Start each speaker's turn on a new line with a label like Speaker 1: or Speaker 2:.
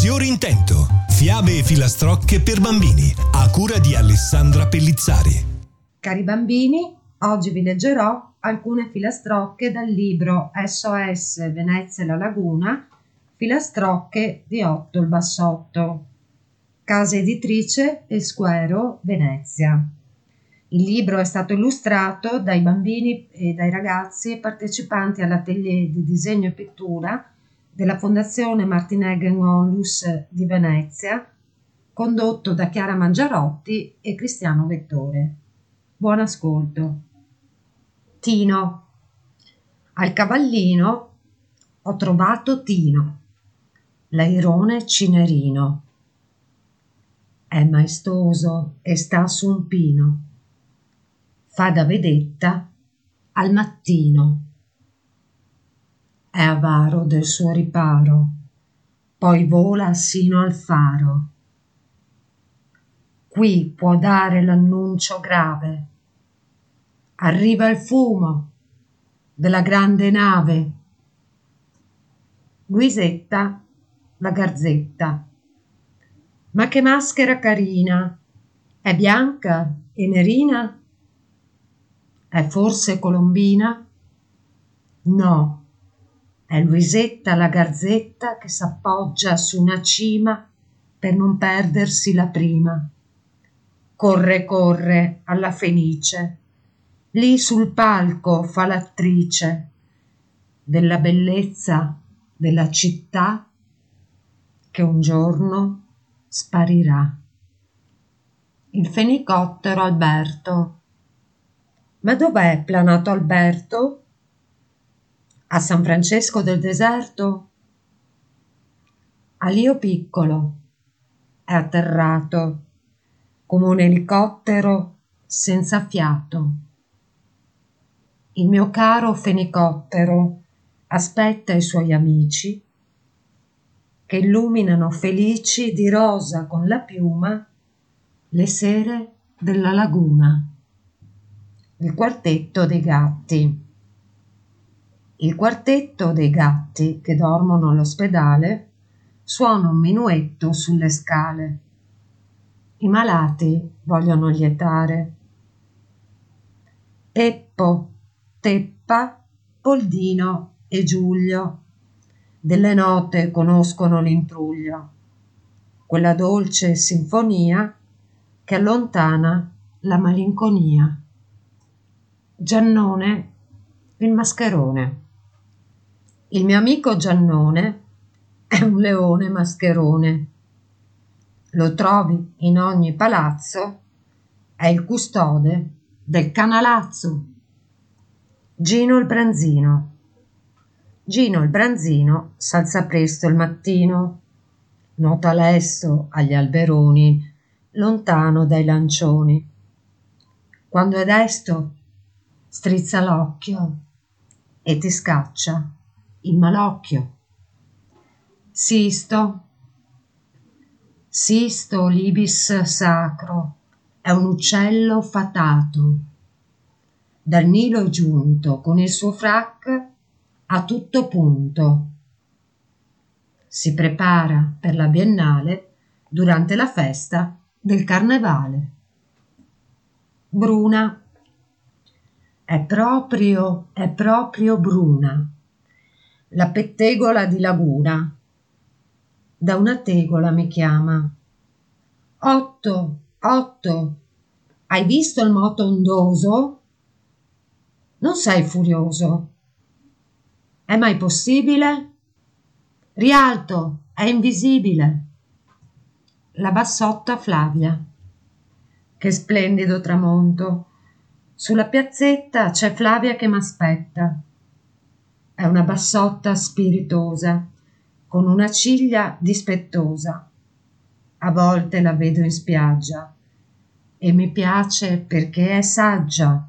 Speaker 1: Fior Intento. Fiabe e filastrocche per bambini. A cura di Alessandra Pellizzari.
Speaker 2: Cari bambini, oggi vi leggerò alcune filastrocche dal libro SOS Venezia e la Laguna, filastrocche di Otto il Bassotto. Casa editrice Esquero, Venezia. Il libro è stato illustrato dai bambini e dai ragazzi partecipanti all'atelier di disegno e pittura della Fondazione Martineggen Onlus di Venezia, condotto da Chiara Mangiarotti e Cristiano Vettore. Buon ascolto. Tino. Al cavallino ho trovato Tino, l'airone cinerino. È maestoso e sta su un pino. Fa da vedetta al mattino. È avaro del suo riparo, poi vola sino al faro. Qui può dare l'annuncio grave. Arriva il fumo della grande nave. Luisetta, la garzetta ma che maschera carina! È bianca e nerina? È forse colombina? No, è Luisetta la garzetta che s'appoggia su una cima per non perdersi la prima. Corre, corre alla Fenice, lì sul palco fa l'attrice della bellezza della città che un giorno sparirà. Il fenicottero Alberto. Ma dov'è planato Alberto? A San Francesco del deserto? A Piccolo. È atterrato come un elicottero senza fiato. Il mio caro fenicottero aspetta i suoi amici che illuminano felici di rosa con la piuma le sere della laguna. Il quartetto dei gatti. Il quartetto dei gatti che dormono all'ospedale suona un minuetto sulle scale. I malati vogliono lietare. Peppo, Teppa, Poldino e Giulio delle note conoscono l'intruglio, quella dolce sinfonia che allontana la malinconia. Giannone, il mascherone. Il mio amico Giannone è un leone mascherone. Lo trovi in ogni palazzo, è il custode del canalazzo. Gino il branzino Gino il branzino s'alza presto il mattino, nota lesto agli alberoni, lontano dai lancioni. Quando è desto, strizza l'occhio e ti scaccia il malocchio. Sisto, Sisto libis sacro, è un uccello fatato. Dal Nilo è giunto con il suo frac a tutto punto. Si prepara per la biennale durante la festa del carnevale. Bruna. È proprio, è proprio bruna. La pettegola di laguna. Da una tegola mi chiama. Otto, otto. Hai visto il moto ondoso? Non sei furioso è mai possibile? Rialto, è invisibile. La bassotta Flavia. Che splendido tramonto. Sulla piazzetta c'è Flavia che m'aspetta. È una bassotta spiritosa, con una ciglia dispettosa. A volte la vedo in spiaggia e mi piace perché è saggia